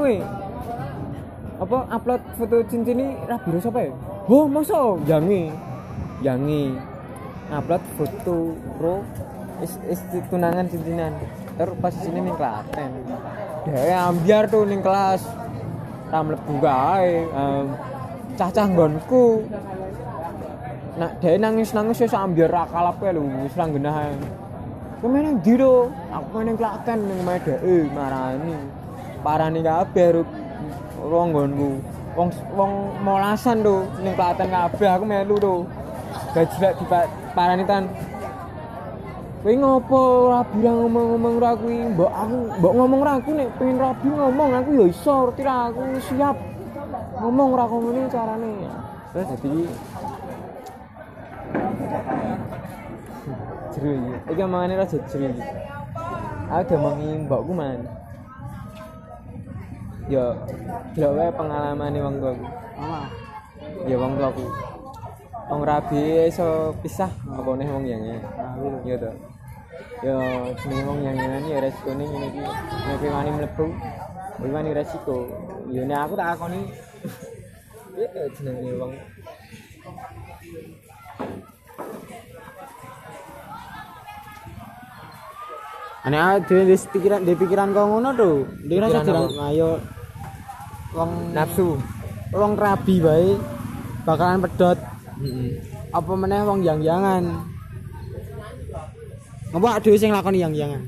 anu e. Apa upload foto cincin ini rabi apa ya? Oh, masa yangi. Yangi. Upload foto ro is, is tunangan cincinan. Terus pas sini ning Klaten. Dia ambiar tuh ning kelas. Ra mlebu kae. Um, cacah nggonku. Nak dia nangis-nangis wis ambiar ra kalap kae lho, wis genah ae. Kowe meneng ndi? Aku meneng Klaten omahe dhek marani. Parani kabeh ro ronggonku. Wong wong molasan to ning Klaten kabeh aku melu to. Gajlak diparani tan. Kowe ngopo rabi ra ngomong-ngomong ra kuwi? Mbok aku mbok ngomong ra aku nek pengen rabi ngomong aku ya iso, ngerti ra aku siap. Ngomong ra ngene carane. Terus dadi jeru iki. Iki omongane ra jeru iki. Aku diomongi mbokku man. Ya, delok wae pengalamane wong tuaku. Mama. Ya wong tuaku. Wong rabi iso pisah apa nih wong yang Iya to. Ya jenenge wong yang ini ya resikone ngene iki. Nek wani mlebu, kowe wani resiko. Ya nek aku tak akoni ya jenenge wong Ane dhewe di pikiran di pikiran kok ngono to. Dia rasa apa? ayo wong nafsu. wong rabi bae bakalan pedot Heeh. apa meneh wong yang-yangan. Ngopo awake dhewe sing lakoni yang-yangan?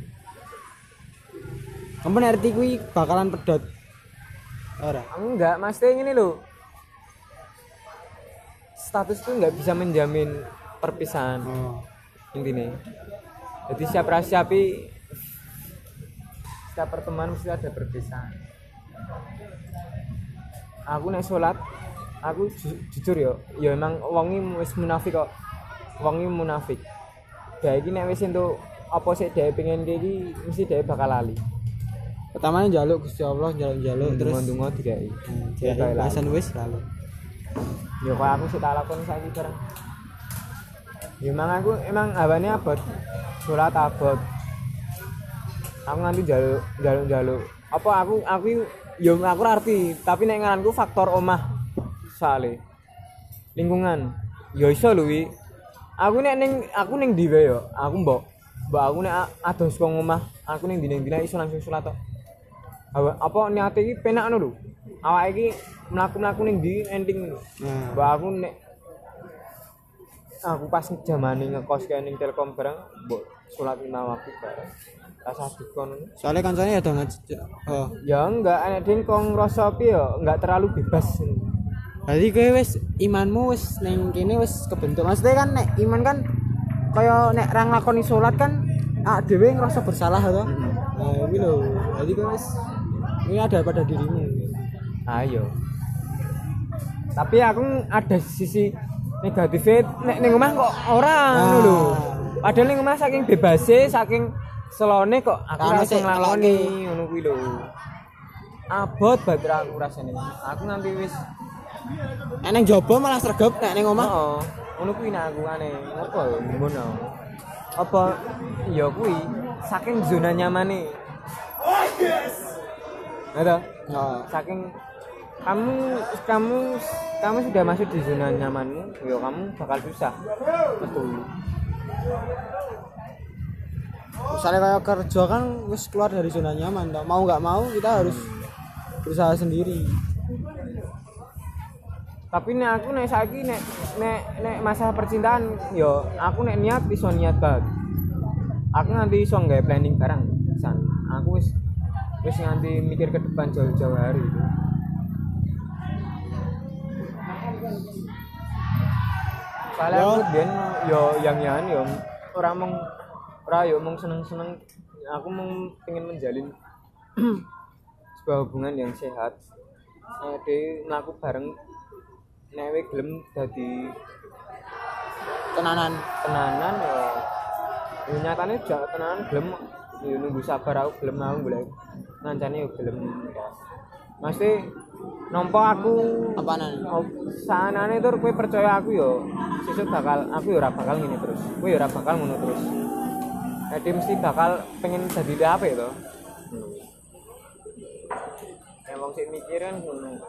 Kamu ngerti kuwi bakalan pedot. Ora. Enggak, Mas Teh ini loh. Status itu nggak bisa menjamin perpisahan Oh. intinya. Jadi siap siapi setiap pertemuan mesti ada perpisahan. Aku nek sholat, aku ju- jujur yo, ya emang wongi wis munafik kok. Wongi munafik. Dia iki nek wis entuk apa sih dia pengen iki mesti dia bakal lali. Pertamanya njaluk Gusti Allah, terus dikai. Hmm, Dia dia kayak lali. bahasan wis lalu. ya kok aku sih tak lakoni saiki bareng ya emang aku emang hawane abot sholat abot aku nganti jaluk jaluk jaluk apa aku aku ya aku arti tapi nek ngaranku faktor omah soalnya lingkungan. Ya iso lho wi. Aku nek ning aku ning ndi wae yo? Aku mbok mbok aku nek a- ados kok omah aku ning dina dina iso langsung sholat tok. Awa- apa niate iki penak ngono lho? Awake iki mlaku-mlaku ning ndi ending Nah, mbak aku nek aku pas zamane ngekos kayak ning Telkom bareng mbok sholat lima waktu bareng rasa dikon soalnya kancane ada ngaji. Oh. ya enggak enek ding kok ngrasa piye ya enggak terlalu bebas Jadi kowe wis imanmu wis ning kene wis kebentuk. Maksudnya kan nek iman kan kaya nek ra nglakoni salat kan awak dhewe ngerasa bersalah to. Nah, iki lho. Jadi kowe wis ini ada pada dirimu. ayo tapi aku ada sisi negatifnya nek ning omah kok ora ngono lho padahal ning omah saking bebase saking selone kok aku iso nglakoni ngono kuwi lho abot banget aku rasane aku nganti wis Nek ning jaba malah sregep nek ning omah. Oh, ngono kuwi nek aku aneh. Ngopo ya ngono. Apa ya kuwi saking zona nyamane. Ada Oh. saking kamu kamu kamu sudah masuk di zona nyamanmu, ya kamu bakal susah. Betul. Misalnya kayak kerja kan wis keluar dari zona nyaman, toh. mau nggak mau kita harus berusaha sendiri. Tapi nek aku nek saiki nek nek nek masalah percintaan, yo aku nek niat iso niat banget. Aku nanti iso nggawe planning barang san. Aku wis wis nganti mikir ke depan jauh-jauh hari itu. Soalnya aku Yo. yang yang yo ora mung ora yo mung seneng-seneng aku mung pengen menjalin sebuah hubungan yang sehat. Nah, de mlaku bareng nek kowe gelem dadi Tenanan. tenanan ya. Ya nyatane jak tenanan gelem ya nunggu sabar aku gelem aku golek ngancane ya gelem Mesti nompo aku oh, sanane tur kowe percaya aku ya sesuk bakal aku ya ora bakal ngene terus. Kowe ya ora bakal ngono terus jadi mesti bakal pengen jadi apa itu emang sik mikiran ngono